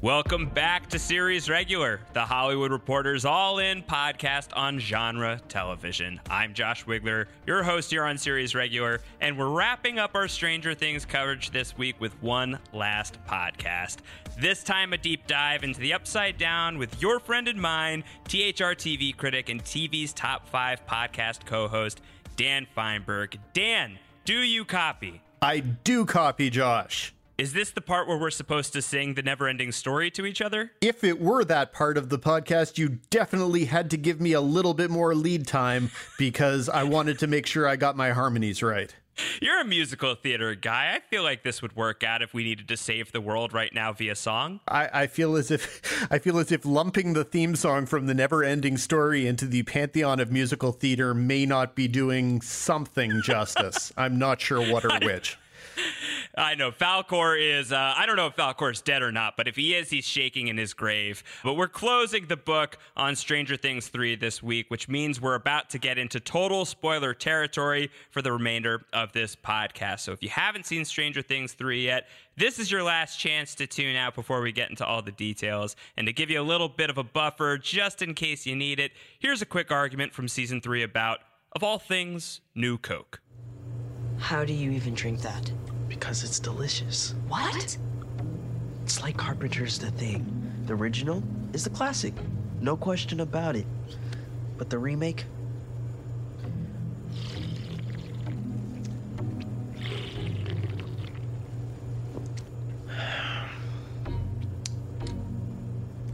Welcome back to Series Regular, the Hollywood Reporters All In podcast on genre television. I'm Josh Wigler, your host here on Series Regular, and we're wrapping up our Stranger Things coverage this week with one last podcast. This time, a deep dive into the upside down with your friend and mine, THR TV critic and TV's top five podcast co host, Dan Fienberg. Dan, do you copy? I do copy Josh. Is this the part where we're supposed to sing the never ending story to each other? If it were that part of the podcast, you definitely had to give me a little bit more lead time because I wanted to make sure I got my harmonies right. You're a musical theater guy. I feel like this would work out if we needed to save the world right now via song. I, I feel as if I feel as if lumping the theme song from the never ending story into the pantheon of musical theater may not be doing something justice. I'm not sure what or which. I know Falkor is. Uh, I don't know if Falkor is dead or not, but if he is, he's shaking in his grave. But we're closing the book on Stranger Things 3 this week, which means we're about to get into total spoiler territory for the remainder of this podcast. So if you haven't seen Stranger Things 3 yet, this is your last chance to tune out before we get into all the details. And to give you a little bit of a buffer, just in case you need it, here's a quick argument from season 3 about, of all things, New Coke. How do you even drink that? Because it's delicious. What? It's like Carpenter's The Thing. The original is the classic, no question about it. But the remake?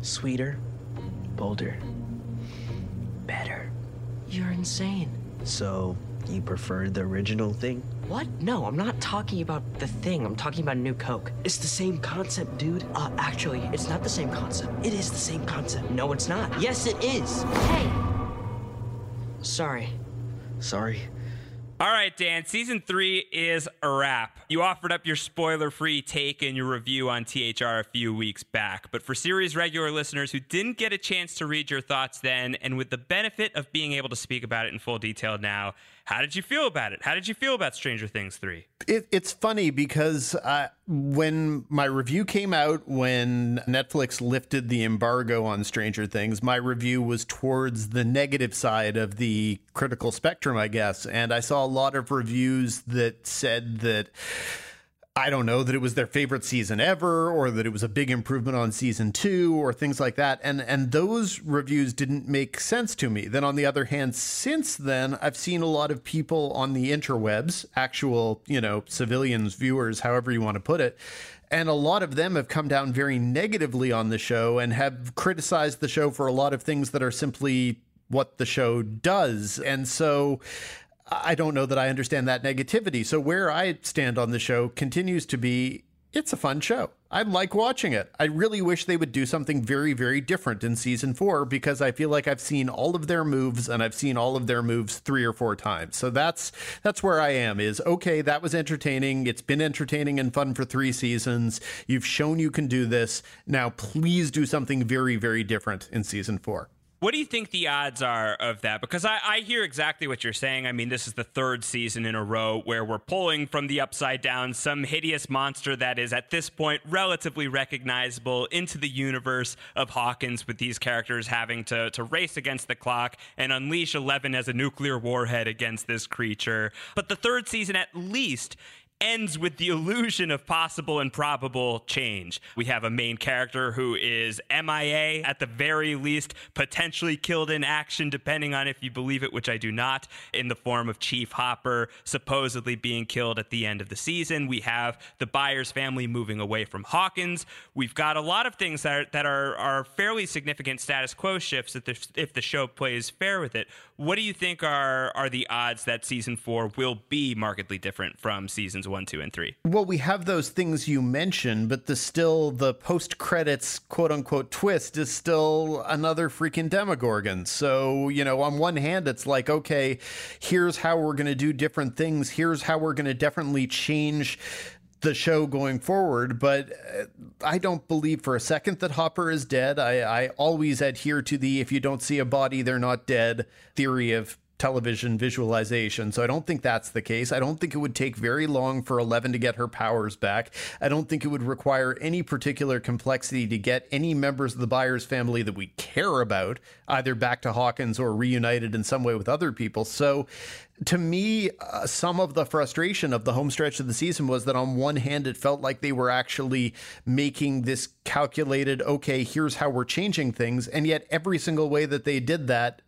Sweeter, bolder, better. You're insane. So, you prefer the original thing? What? No, I'm not talking about the thing. I'm talking about New Coke. It's the same concept, dude. Uh, actually, it's not the same concept. It is the same concept. No, it's not. Yes, it is. Hey! Sorry. Sorry. All right, Dan, season three is a wrap. You offered up your spoiler free take in your review on THR a few weeks back. But for series regular listeners who didn't get a chance to read your thoughts then, and with the benefit of being able to speak about it in full detail now, how did you feel about it? How did you feel about Stranger Things 3? It, it's funny because uh, when my review came out, when Netflix lifted the embargo on Stranger Things, my review was towards the negative side of the critical spectrum, I guess. And I saw a lot of reviews that said that. I don't know that it was their favorite season ever or that it was a big improvement on season 2 or things like that and and those reviews didn't make sense to me. Then on the other hand since then I've seen a lot of people on the interwebs, actual, you know, civilians, viewers, however you want to put it, and a lot of them have come down very negatively on the show and have criticized the show for a lot of things that are simply what the show does. And so I don't know that I understand that negativity. So where I stand on the show continues to be it's a fun show. I like watching it. I really wish they would do something very, very different in season four because I feel like I've seen all of their moves and I've seen all of their moves three or four times. So that's that's where I am. Is okay. That was entertaining. It's been entertaining and fun for three seasons. You've shown you can do this. Now, please do something very, very different in season four. What do you think the odds are of that? Because I, I, hear exactly what you're saying. I mean, this is the third season in a row where we're pulling from the upside down some hideous monster that is at this point relatively recognizable into the universe of Hawkins, with these characters having to, to race against the clock and unleash Eleven as a nuclear warhead against this creature. But the third season, at least, ends with the illusion of possible and probable change. We have a main character who is MIA at the very least, potentially killed in action, depending on if you believe it, which I do not, in the form of Chief Hopper supposedly being killed at the end of the season. We have the Byers family moving away from Hawkins. We've got a lot of things that are, that are, are fairly significant status quo shifts if the, if the show plays fair with it. What do you think are, are the odds that season four will be markedly different from seasons one, two, and three? Well, we have those things you mentioned, but the still the post credits quote unquote twist is still another freaking Demogorgon. So, you know, on one hand, it's like, okay, here's how we're going to do different things. Here's how we're going to definitely change the show going forward, but uh, I don't believe for a second that Hopper is dead. I, I always adhere to the if you don't see a body, they're not dead theory of television visualization. So I don't think that's the case. I don't think it would take very long for Eleven to get her powers back. I don't think it would require any particular complexity to get any members of the Byers family that we care about either back to Hawkins or reunited in some way with other people. So to me, uh, some of the frustration of the home stretch of the season was that on one hand, it felt like they were actually making this calculated, okay, here's how we're changing things. And yet every single way that they did that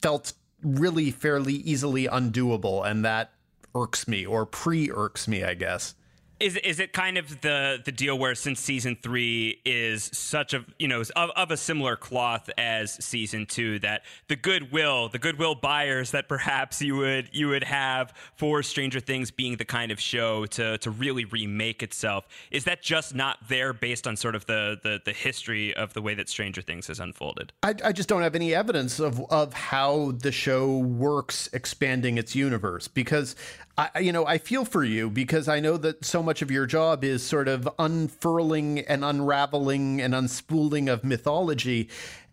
felt really fairly easily undoable, and that irks me or pre irks me, I guess is is it kind of the the deal where since season three is such a you know of, of a similar cloth as season two that the goodwill the goodwill Byers that perhaps you would you would have for Stranger Things being the kind of show to to really remake itself is that just not there based on sort of the the, the history of the way that Stranger Things has unfolded? I, I just don't have any evidence of of how the show works expanding its universe because I, you know, I feel for you because I know that so much of your job is sort of unfurling and unraveling and unspooling of mythology.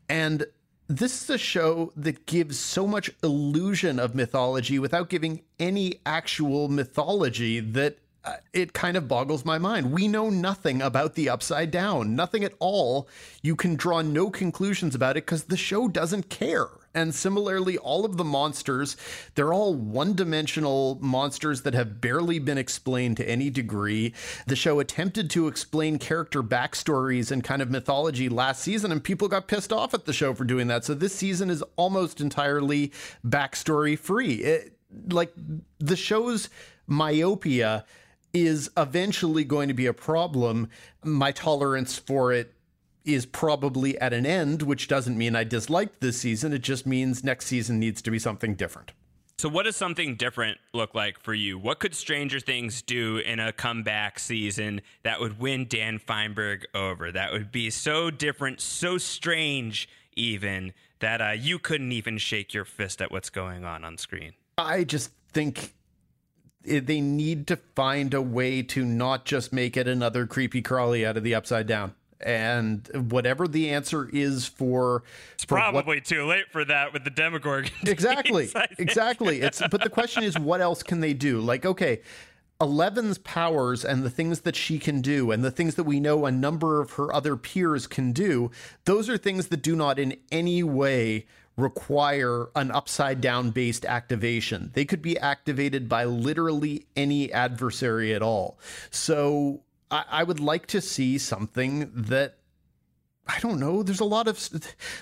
And this is a show that gives so much illusion of mythology without giving any actual mythology that uh, it kind of boggles my mind. We know nothing about the upside down, nothing at all. You can draw no conclusions about it because the show doesn't care. And similarly, all of the monsters, they're all one dimensional monsters that have barely been explained to any degree. The show attempted to explain character backstories and kind of mythology last season, and people got pissed off at the show for doing that. So this season is almost entirely backstory free. It, like the show's myopia is eventually going to be a problem. My tolerance for it is probably at an end, which doesn't mean I disliked this season. It just means next season needs to be something different. So, what does something different look like for you? What could Stranger Things do in a comeback season that would win Dan Fienberg over? That would be so different, so strange, even that uh, you couldn't even shake your fist at what's going on on screen. I just think they need to find a way to not just make it another creepy crawly out of the upside down and whatever the answer is for it's for probably what, too late for that with the demogorgon exactly exactly it's but the question is what else can they do like okay Eleven's powers and the things that she can do, and the things that we know a number of her other peers can do, those are things that do not in any way require an upside down based activation. They could be activated by literally any adversary at all. So I, I would like to see something that I don't know. There's a lot of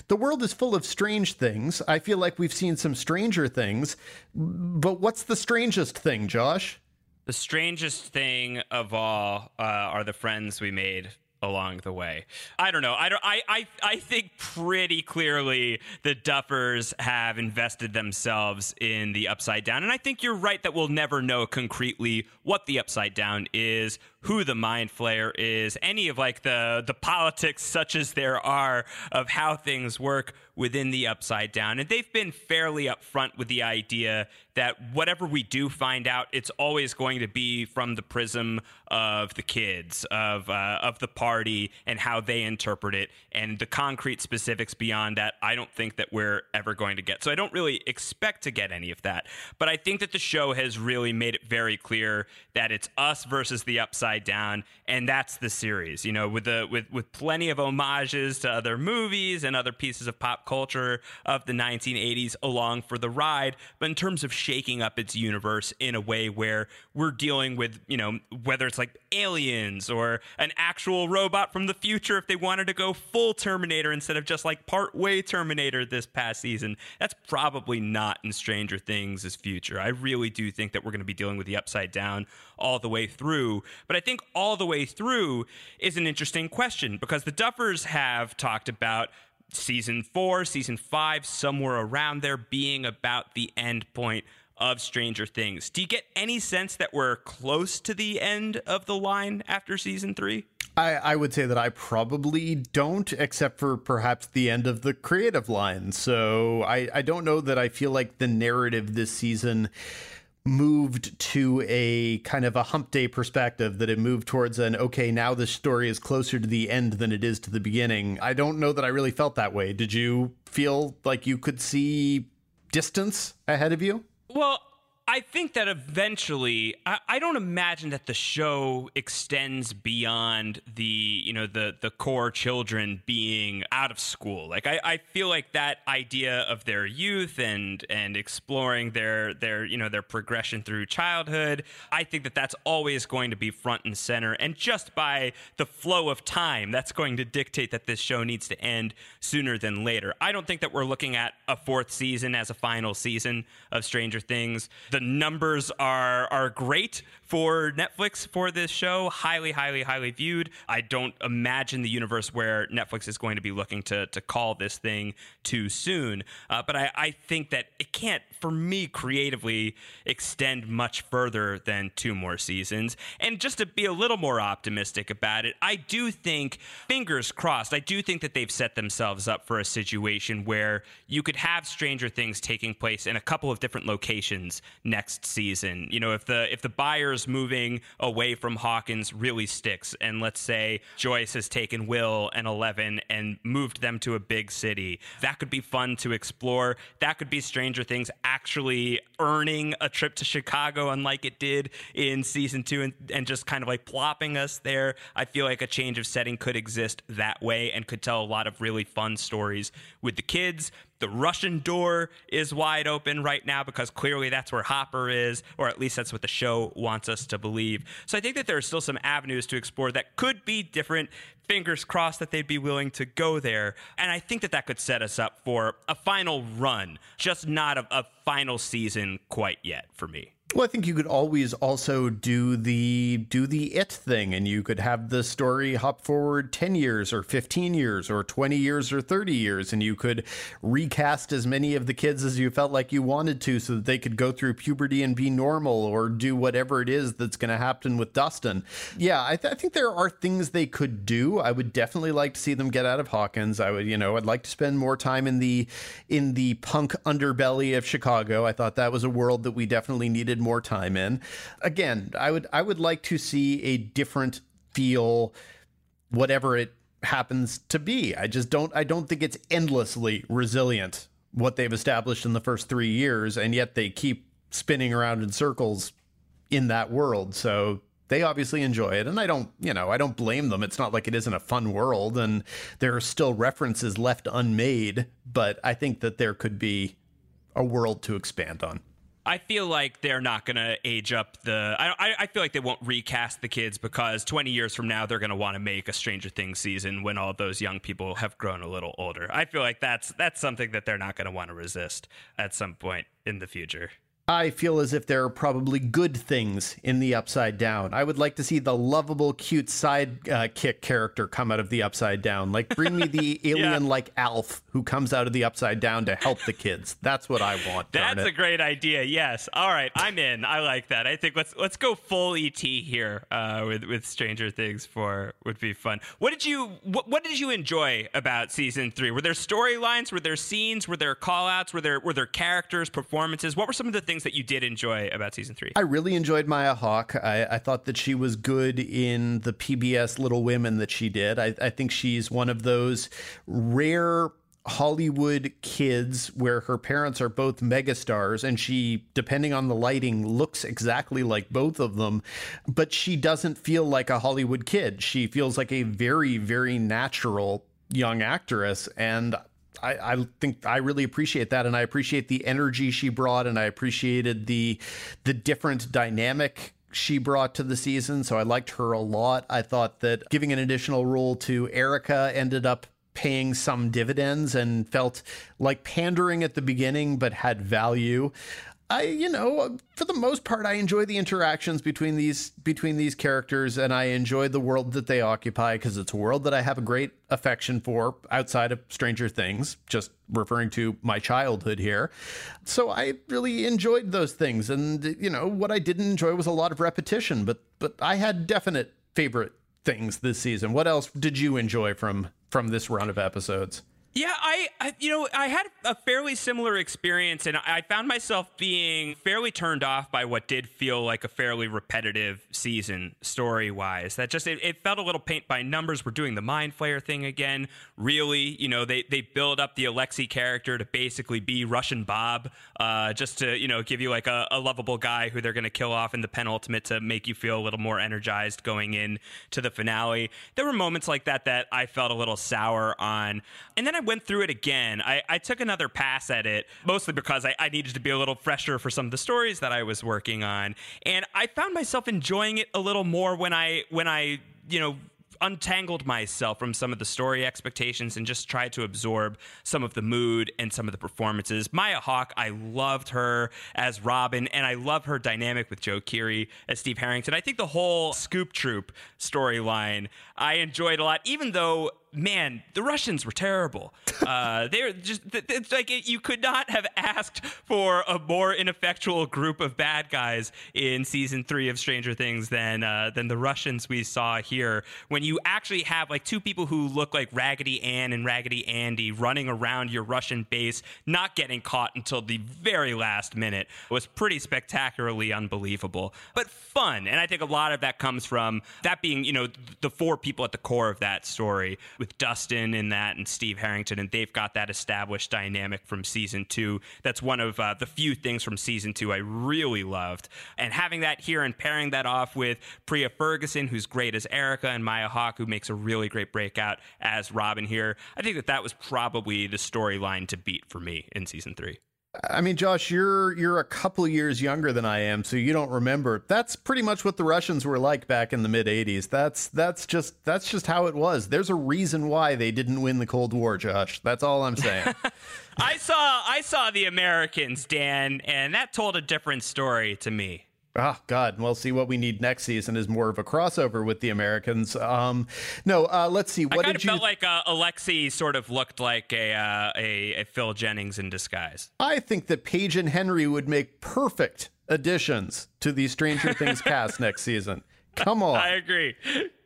the world is full of strange things. I feel like we've seen some stranger things, but what's the strangest thing, Josh? The strangest thing of all uh, are the friends we made along the way. I don't know. I don't. I, I. I think pretty clearly the Duffers have invested themselves in the Upside Down, and I think you're right that we'll never know concretely what the Upside Down is, who the Mind Flayer is, any of like the the politics such as there are of how things work within the Upside Down, and they've been fairly upfront with the idea that whatever we do find out, it's always going to be from the prism of the kids, of uh, of the party, and how they interpret it, and the concrete specifics beyond that. I don't think that we're ever going to get. So I don't really expect to get any of that. But I think that the show has really made it very clear that it's us versus the upside Upside Down, and that's the series. You know, with the with with plenty of homages to other movies and other pieces of pop culture of the 1980s along for the ride. But in terms of shaking up its universe in a way where we're dealing with, you know, whether it's like aliens or an actual robot from the future, if they wanted to go full Terminator instead of just like part way Terminator this past season, that's probably not in Stranger Things' future. I really do think that we're going to be dealing with the upside down all the way through. But I think all the way through is an interesting question because the Duffers have talked about season four, season five, somewhere around there being about the end point of Stranger Things. Do you get any sense that we're close to the end of the line after season three? I, I, would say that I probably don't, except for perhaps the end of the creative line. So I, I don't know that I feel like the narrative this season moved to a kind of a hump day perspective that it moved towards an okay now the story is closer to the end than it is to the beginning. I don't know that i really felt that way. Did you feel like you could see distance ahead of you? Well I think that eventually, I, I, don't imagine that the show extends beyond the, you know, the the core children being out of school. Like I, I feel like that idea of their youth and and exploring their their you know their progression through childhood. I think that that's always going to be front and center, and just by the flow of time, that's going to dictate that this show needs to end sooner than later. I don't think that we're looking at a fourth season as a final season of Stranger Things. The the numbers are are great for Netflix for this show. Highly, highly, highly viewed. I don't imagine the universe where Netflix is going to be looking to to call this thing too soon. Uh, but I, I think that it can't, for me, creatively extend much further than two more seasons. And just to be a little more optimistic about it, I do think, fingers crossed, I do think that they've set themselves up for a situation where you could have Stranger Things taking place in a couple of different locations next season. You know, if the if the Byers moving away from Hawkins really sticks. And let's say Joyce has taken Will and Eleven and moved them to a big city. That could be fun to explore. That could be Stranger Things actually earning a trip to Chicago, unlike it did in season two, and, and just kind of like plopping us there. I feel like a change of setting could exist that way and could tell a lot of really fun stories with the kids. The Russian door is wide open right now because clearly that's where Hopper is, or at least that's what the show wants us to believe. So I think that there are still some avenues to explore that could be different. Fingers crossed that they'd be willing to go there. And I think that that could set us up for a final run, just not a, a final season quite yet for me. Well, I think you could always also do the do the it thing and you could have the story hop forward 10 years or 15 years or 20 years or 30 years and you could recast as many of the kids as you felt like you wanted to so that they could go through puberty and be normal or do whatever it is that's going to happen with Dustin. Yeah, I, th- I think there are things they could do. I would definitely like to see them get out of Hawkins. I would, you know, I'd like to spend more time in the in the punk underbelly of Chicago. I thought that was a world that we definitely needed more time in. Again, I would I would like to see a different feel, whatever it happens to be. I just don't I don't think it's endlessly resilient what they've established in the first three years, and yet they keep spinning around in circles in that world. So they obviously enjoy it and i don't you know i don't blame them it's not like it isn't a fun world and there are still references left unmade but i think that there could be a world to expand on I feel like they're not going to age up the. I, I feel like they won't recast the kids because 20 years from now they're going to want to make a Stranger Things season when all those young people have grown a little older. I feel like that's that's something that they're not going to want to resist at some point in the future. I feel as if there are probably good things in the Upside Down. I would like to see the lovable, cute side uh, kick character come out of the Upside Down. Like, bring me the alien like yeah. Alf who comes out of the Upside Down to help the kids. That's what I want. That's a great idea. Yes. All right, I'm in. I like that. I think let's let's go full ET here uh, with with Stranger Things four would be fun. What did you what, what did you enjoy about season three? Were there storylines? Were there scenes? Were there callouts? Were there were there characters, performances? What were some of the things things that you did enjoy about season three? I really enjoyed Maya Hawke. I, I thought that she was good in the PBS Little Women that she did. I, I think she's one of those rare Hollywood kids where her parents are both megastars and she, depending on the lighting, looks exactly like both of them, but she doesn't feel like a Hollywood kid. She feels like a very, very natural young actress. And I, I, think I really appreciate that, and I appreciate the energy she brought, and I appreciated the the different dynamic she brought to the season. So I liked her a lot. I thought that giving an additional role to Erica ended up paying some dividends and felt like pandering at the beginning, but had value. I, you know, for the most part, I enjoy the interactions between these between these characters, and I enjoy the world that they occupy because it's a world that I have a great affection for outside of Stranger Things. Just referring to my childhood here, so I really enjoyed those things. And you know, what I didn't enjoy was a lot of repetition, but but I had definite favorite things this season. What else did you enjoy from from this run of episodes? Yeah, I, I, you know, I had a fairly similar experience, and I found myself being fairly turned off by what did feel like a fairly repetitive season story wise. That just it, it, felt a little paint by numbers. We're doing the mind flayer thing again. Really, you know, they they build up the Alexei character to basically be Russian Bob, uh, just to you know give you like a, a lovable guy who they're going to kill off in the penultimate to make you feel a little more energized going in to the finale. There were moments like that that I felt a little sour on, and then I went through it again. I, I took another pass at it, mostly because I, I needed to be a little fresher for some of the stories that I was working on. And I found myself enjoying it a little more when I when I, you know, untangled myself from some of the story expectations and just tried to absorb some of the mood and some of the performances. Maya Hawke, I loved her as Robin, and I love her dynamic with Joe Keery as Steve Harrington. I think the whole Scoop Troop storyline I enjoyed a lot, even though man, the Russians were terrible. Uh, they're just, it's like it, you could not have asked for a more ineffectual group of bad guys in season three of Stranger Things than, uh, than the Russians we saw here. When you actually have like two people who look like Raggedy Ann and Raggedy Andy running around your Russian base, not getting caught until the very last minute was pretty spectacularly unbelievable, but fun. And I think a lot of that comes from that being, you know, the four people at the core of that story with Dustin in that and Steve Harrington, and they've got that established dynamic from season two. That's one of uh, the few things from season two I really loved. And having that here and pairing that off with Priah Ferguson, who's great as Erica, and Maya Hawke, who makes a really great breakout as Robin here, I think that that was probably the storyline to beat for me in season three. I mean, Josh, you're you're a couple years younger than I am, so you don't remember. That's pretty much what the Russians were like back in the mid '80s. That's that's just that's just how it was. There's a reason why they didn't win the Cold War, Josh. That's all I'm saying. I saw I saw the Americans, Dan, and that told a different story to me. Oh God! Well, see what we need next season is more of a crossover with the Americans. Um, no, uh, let's see. What I did you? Felt like uh, Alexei sort of looked like a, uh, a, a Phil Jennings in disguise. I think that Paige and Henry would make perfect additions to the Stranger Things cast next season. Come on. I agree.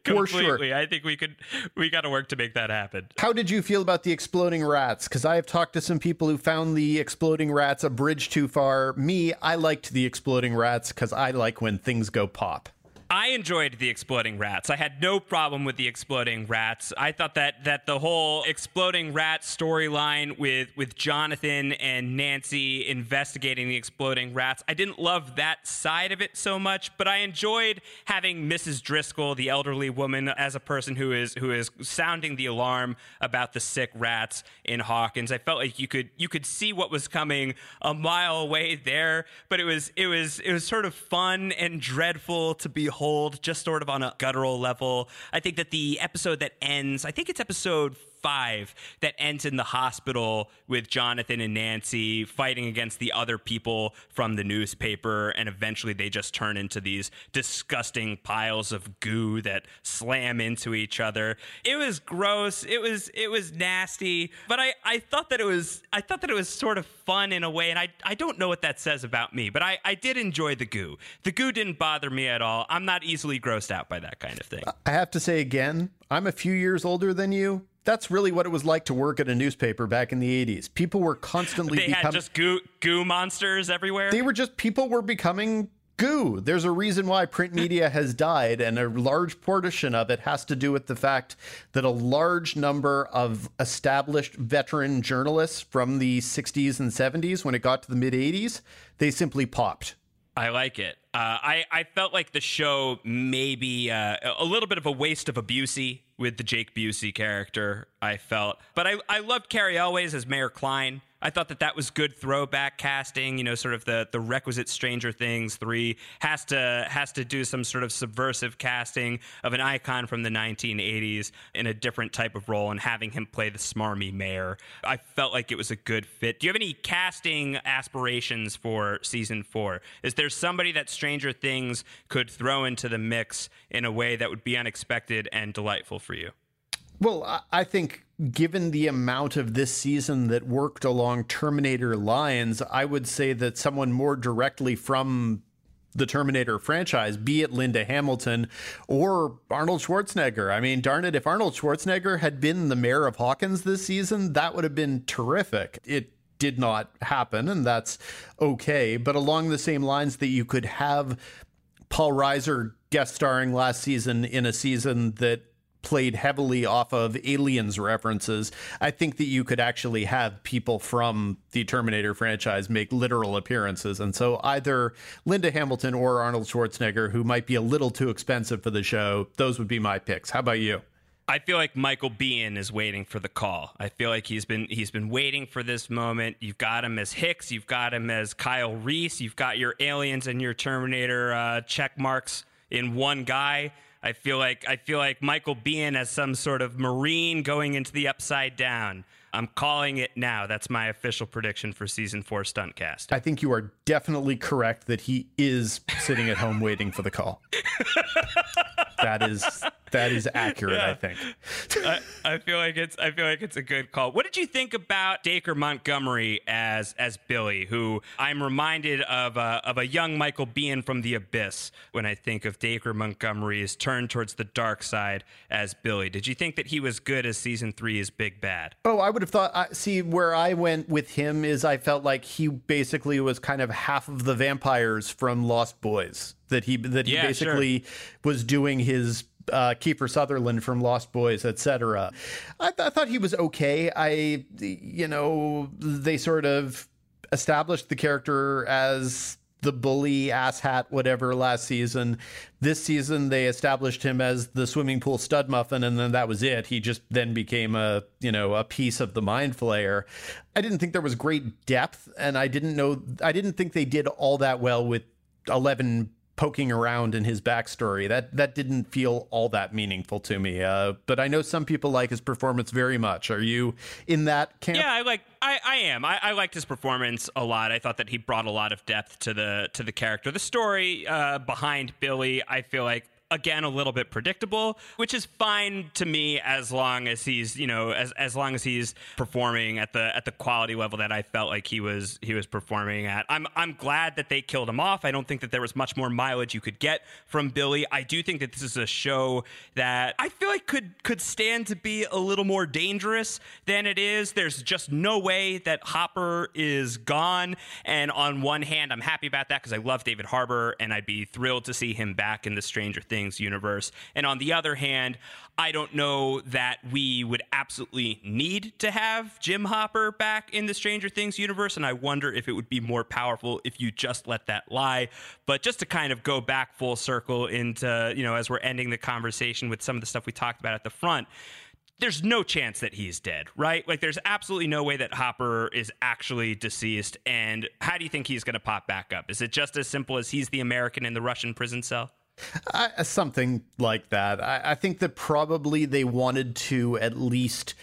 Completely. Sure. I think we could we got to work to make that happen. How did you feel about the exploding rats? Because I have talked to some people who found the exploding rats a bridge too far. Me, I liked the exploding rats because I like when things go pop. I enjoyed the exploding rats. I had no problem with the exploding rats. I thought that that the whole exploding rat storyline with with Jonathan and Nancy investigating the exploding rats, I didn't love that side of it so much, but I enjoyed having Mrs. Driscoll, the elderly woman, as a person who is who is sounding the alarm about the sick rats in Hawkins. I felt like you could you could see what was coming a mile away there, but it was it was it was sort of fun and dreadful to be hold just sort of on a guttural level. I think that the episode that ends, I think it's episode five that ends in the hospital with Jonathan and Nancy fighting against the other people from the newspaper. And eventually they just turn into these disgusting piles of goo that slam into each other. It was gross. It was, it was nasty, but I, I thought that it was, I thought that it was sort of fun in a way. And I, I don't know what that says about me, but I, I did enjoy the goo. The goo didn't bother me at all. I'm not easily grossed out by that kind of thing. I have to say again, I'm a few years older than you that's really what it was like to work at a newspaper back in the 80s. People were constantly they becoming had just goo goo monsters everywhere. They were just people were becoming goo. There's a reason why print hmm. media has died, and a large portion of it has to do with the fact that a large number of established veteran journalists from the 60s and 70s, when it got to the mid 80s, they simply popped. I like it. Uh, I I felt like the show maybe uh, a little bit of a waste of a Busey with the Jake Busey character. I felt, but I I loved Cary Elwes as Mayor Kline. I thought that that was good throwback casting. You know, sort of the the requisite Stranger Things three has to has to do some sort of subversive casting of an icon from the 1980s in a different type of role, and having him play the smarmy mayor. I felt like it was a good fit. Do you have any casting aspirations for season four? Is there somebody that Stranger Things could throw into the mix in a way that would be unexpected and delightful for you? Well, I think given the amount of this season that worked along Terminator lines, I would say that someone more directly from the Terminator franchise, be it Linda Hamilton or Arnold Schwarzenegger. I mean, darn it, if Arnold Schwarzenegger had been the mayor of Hawkins this season, that would have been terrific. It did not happen, and that's okay. But along the same lines that you could have Paul Reiser guest starring last season in a season that played heavily off of aliens references, I think that you could actually have people from the Terminator franchise make literal appearances. And so either Linda Hamilton or Arnold Schwarzenegger, who might be a little too expensive for the show, those would be my picks. How about you? I feel like Michael Biehn is waiting for the call. I feel like he's been he's been waiting for this moment. You've got him as Hicks, you've got him as Kyle Reese, you've got your aliens and your Terminator uh, check marks in one guy. I feel like I feel like Michael Biehn as some sort of marine going into the upside down. I'm calling it now. That's my official prediction for season four stuntcast. I think you are definitely correct that he is sitting at home waiting for the call. that is that is accurate. Yeah. I think. I, I, feel like it's I feel like it's a good call. What did you think about Dacre Montgomery as as Billy? Who I'm reminded of uh, of a young Michael Biehn from The Abyss when I think of Dacre Montgomery's turn towards the dark side as Billy. Did you think that he was good as season three is Big Bad? Oh, I would have thought. I, see, where I went with him is I felt like he basically was kind of half of the vampires from Lost Boys. That he that he yeah, basically sure. was doing his uh, Kiefer Sutherland from Lost Boys, etc. I, th- I thought he was okay. I, you know, they sort of established the character as the bully, asshat, whatever last season. This season, they established him as the swimming pool stud muffin, and then that was it. He just then became a you know a piece of the mind flayer. I didn't think there was great depth, and I didn't know. I didn't think they did all that well with eleven poking around in his backstory. That that didn't feel all that meaningful to me. Uh, but I know some people like his performance very much. Are you in that camp? Yeah, I like. I, I am. I, I liked his performance a lot. I thought that he brought a lot of depth to the to the character. The story uh, behind Billy, I feel like again a little bit predictable, which is fine to me as long as he's you know as as long as he's performing at the at the quality level that I felt like he was he was performing at. I'm I'm glad that they killed him off. I don't think that there was much more mileage you could get from Billy. I do think that this is a show that I feel like could could stand to be a little more dangerous than it is. There's just no way that Hopper is gone. And on one hand, I'm happy about that because I love David Harbour and I'd be thrilled to see him back in the Stranger Things Things universe. And on the other hand, I don't know that we would absolutely need to have Jim Hopper back in the Stranger Things universe. And I wonder if it would be more powerful if you just let that lie. But just to kind of go back full circle into, you know, as we're ending the conversation with some of the stuff we talked about at the front there's no chance that he's dead, right? Like, there's absolutely no way that Hopper is actually deceased. And how do you think he's going to pop back up? Is it just as simple as he's the American in the Russian prison cell? I, uh, something like that. I, I think that probably they wanted to at least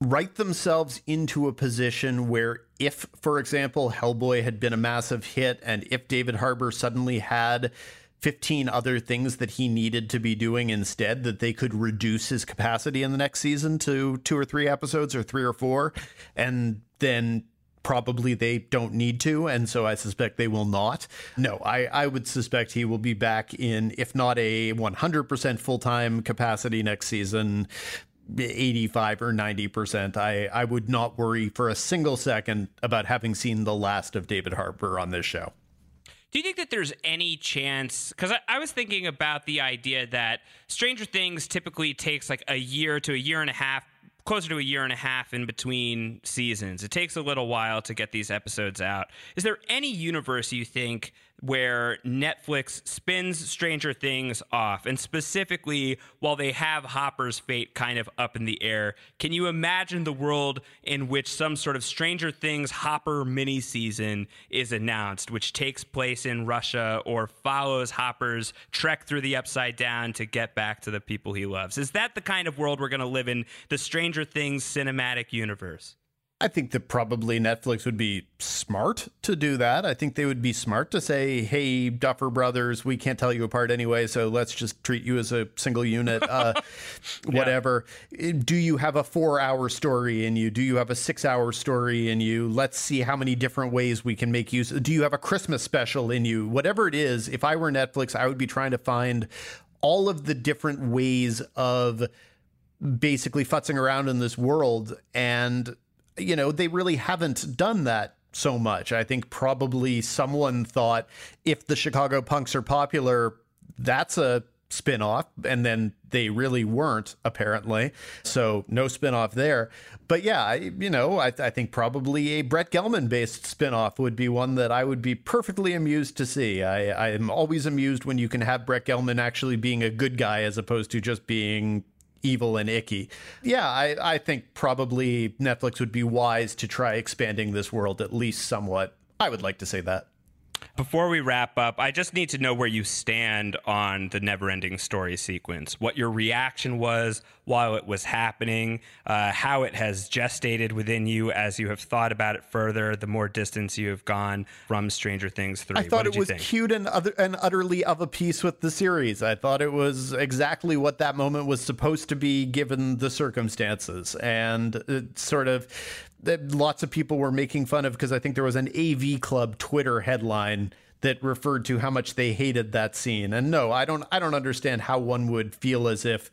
write themselves into a position where if, for example, Hellboy had been a massive hit and if David Harbour suddenly had 15 other things that he needed to be doing instead, that they could reduce his capacity in the next season to two or three episodes or three or four, and then probably they don't need to, and so I suspect they will not. No, I, I would suspect he will be back in, if not a 100% full time capacity next season, 85 or 90%. I, I would not worry for a single second about having seen the last of David Harbour on this show. Do you think that there's any chance? Because I, I, was thinking about the idea that Stranger Things typically takes like a year to a year and a half closer to a year and a half in between seasons. It takes a little while to get these episodes out. Is there any universe you think where Netflix spins Stranger Things off? And specifically, while they have Hopper's fate kind of up in the air, can you imagine the world in which some sort of Stranger Things Hopper mini season is announced, which takes place in Russia or follows Hopper's trek through the upside down to get back to the people he loves? Is that the kind of world we're going to live in, the Stranger Things cinematic universe? I think that probably Netflix would be smart to do that. I think they would be smart to say, "Hey, Duffer Brothers, we can't tell you apart anyway, so let's just treat you as a single unit." Uh, whatever. Yeah. Do you have a four-hour story in you? Do you have a six-hour story in you? Let's see how many different ways we can make use. Do you have a Christmas special in you? Whatever it is, if I were Netflix, I would be trying to find all of the different ways of basically futzing around in this world and you know, they really haven't done that so much. I think probably someone thought if the Chicago punks are popular, that's a spin-off and then they really weren't apparently. So no spin-off there. But yeah I, you know I, I think probably a brett gelman based spin-off would be one that i would be perfectly amused to see. I'm always amused when you can have brett gelman actually being a good guy as opposed to just being evil and icky. Yeah, I, I think probably Netflix would be wise to try expanding this world at least somewhat. I would like to say that. Before we wrap up, I just need to know where you stand on the never ending story sequence, what your reaction was while it was happening, uh, how it has gestated within you as you have thought about it further, the more distance you have gone from Stranger Things 3. I thought it was think? cute and, other, and utterly of a piece with the series. I thought it was exactly what that moment was supposed to be given the circumstances. And it sort of that lots of people were making fun of because I think there was an AV Club Twitter headline that referred to how much they hated that scene. And no, I don't I don't understand how one would feel as if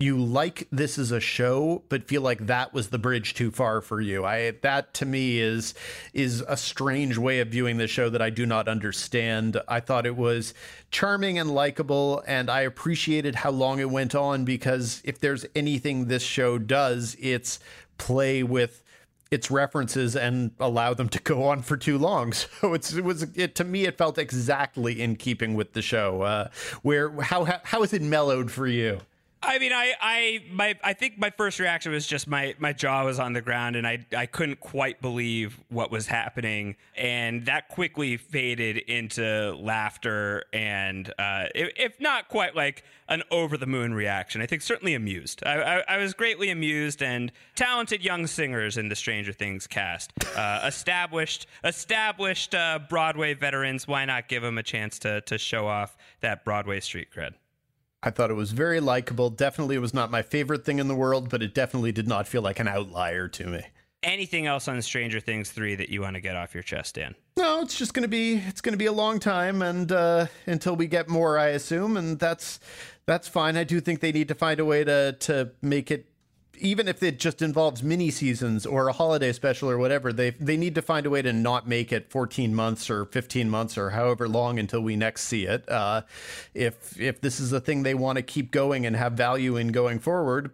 you like this as a show but feel like that was the bridge too far for you. I that to me is is a strange way of viewing the show that I do not understand. I thought it was charming and likable and I appreciated how long it went on because if there's anything this show does, it's play with its references and allow them to go on for too long. So it's it was it to me it felt exactly in keeping with the show. Uh, where how how is it mellowed for you? I mean, I, I, my, I think my first reaction was just my, my jaw was on the ground, and I, I couldn't quite believe what was happening, and that quickly faded into laughter, and uh, if, not quite like an over the moon reaction, I think certainly amused. I, I, I, was greatly amused, and talented young singers in the Stranger Things cast, uh, established, established uh, Broadway veterans. Why not give them a chance to, to show off that Broadway street cred? I thought it was very likable. Definitely, it was not my favorite thing in the world, but it definitely did not feel like an outlier to me. Anything else on Stranger Things three that you want to get off your chest, Dan? No, it's just gonna be it's gonna be a long time, and uh, until we get more, I assume, and that's that's fine. I do think they need to find a way to to make it even if it just involves mini seasons or a holiday special or whatever, they they need to find a way to not make it 14 months or 15 months or however long until we next see it. Uh, if if this is a thing they want to keep going and have value in going forward,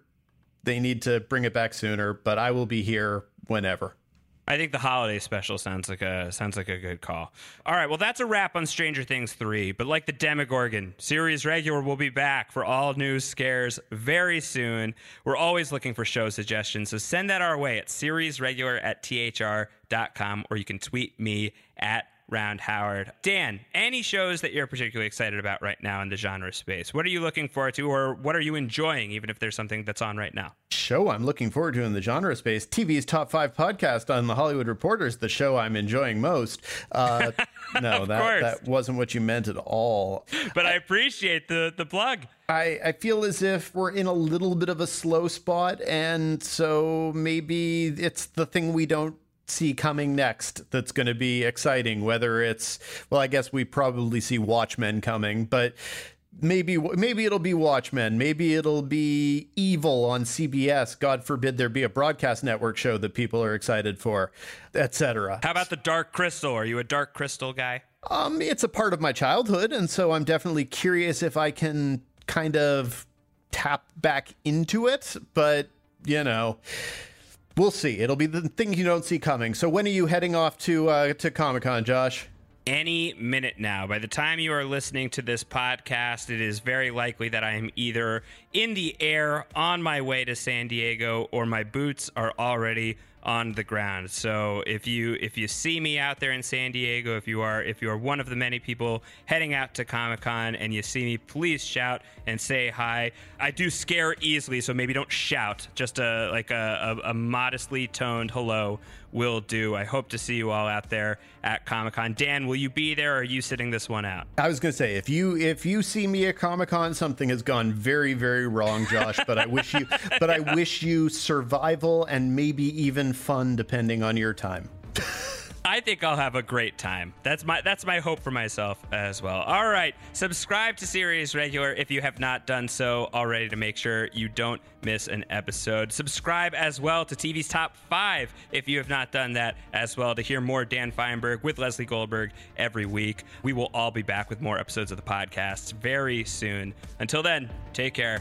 they need to bring it back sooner. But I will be here whenever. I think the holiday special sounds like a sounds like a good call. All right, well that's a wrap on Stranger Things 3, but like the Demogorgon, series regular will be back for all news scares very soon. We're always looking for show suggestions, so send that our way at seriesregular at thr.com or you can tweet me at Round Howard. Dan, any shows that you're particularly excited about right now in the genre space? What are you looking forward to, or what are you enjoying, even if there's something that's on right now? Show I'm looking forward to in the genre space TV's Top 5 podcast on The Hollywood Reporters, the show I'm enjoying most. Uh, no, that, that wasn't what you meant at all. But I, I appreciate the, the plug. I, I feel as if we're in a little bit of a slow spot, and so maybe it's the thing we don't see coming next that's going to be exciting whether it's well i guess we probably see watchmen coming but maybe maybe it'll be watchmen. Maybe it'll be evil on cbs god forbid there be a broadcast network show that people are excited for etc how about the dark crystal? Are you a dark crystal guy? Um, it's a part of my childhood, and so I'm definitely curious if I can kind of tap back into it. But you know, we'll see. It'll be the thing you don't see coming. So when are you heading off to uh, to Comic Con, Josh? any minute now. By the time you are listening to this podcast, it is very likely that I am either in the air on my way to San Diego or my boots are already on the ground. So if you if you see me out there in San Diego, if you are if you are one of the many people heading out to Comic Con and you see me, please shout and say hi. I do scare easily, so maybe don't shout. Just a like a, a, a modestly toned hello will do. I hope to see you all out there at Comic Con. Dan, will you be there or are you sitting this one out? I was gonna say if you if you see me at Comic Con, something has gone very very wrong, Josh. but I wish you but I wish you survival and maybe even fun depending on your time. I think I'll have a great time. That's my that's my hope for myself as well. All right, subscribe to Series Regular if you have not done so already to make sure you don't miss an episode. Subscribe as well to TV's Top 5 if you have not done that as well to hear more Dan Fienberg with Lesley Goldberg every week. We will all be back with more episodes of the podcast very soon. Until then, take care.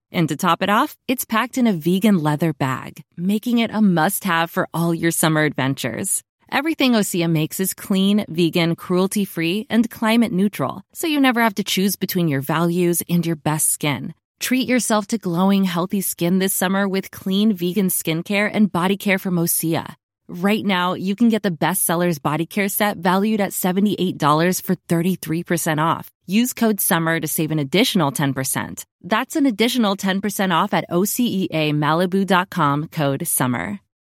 And to top it off, it's packed in a vegan leather bag, making it a must have for all your summer adventures. Everything Osea makes is clean, vegan, cruelty free, and climate neutral, so you never have to choose between your values and your best skin. Treat yourself to glowing, healthy skin this summer with clean vegan skincare and body care from Osea. Right now, you can get the bestsellers body care set valued at $78 for 33% off. Use code SUMMER to save an additional 10%. That's an additional 10% off at OSEAMalibu.com code SUMMER.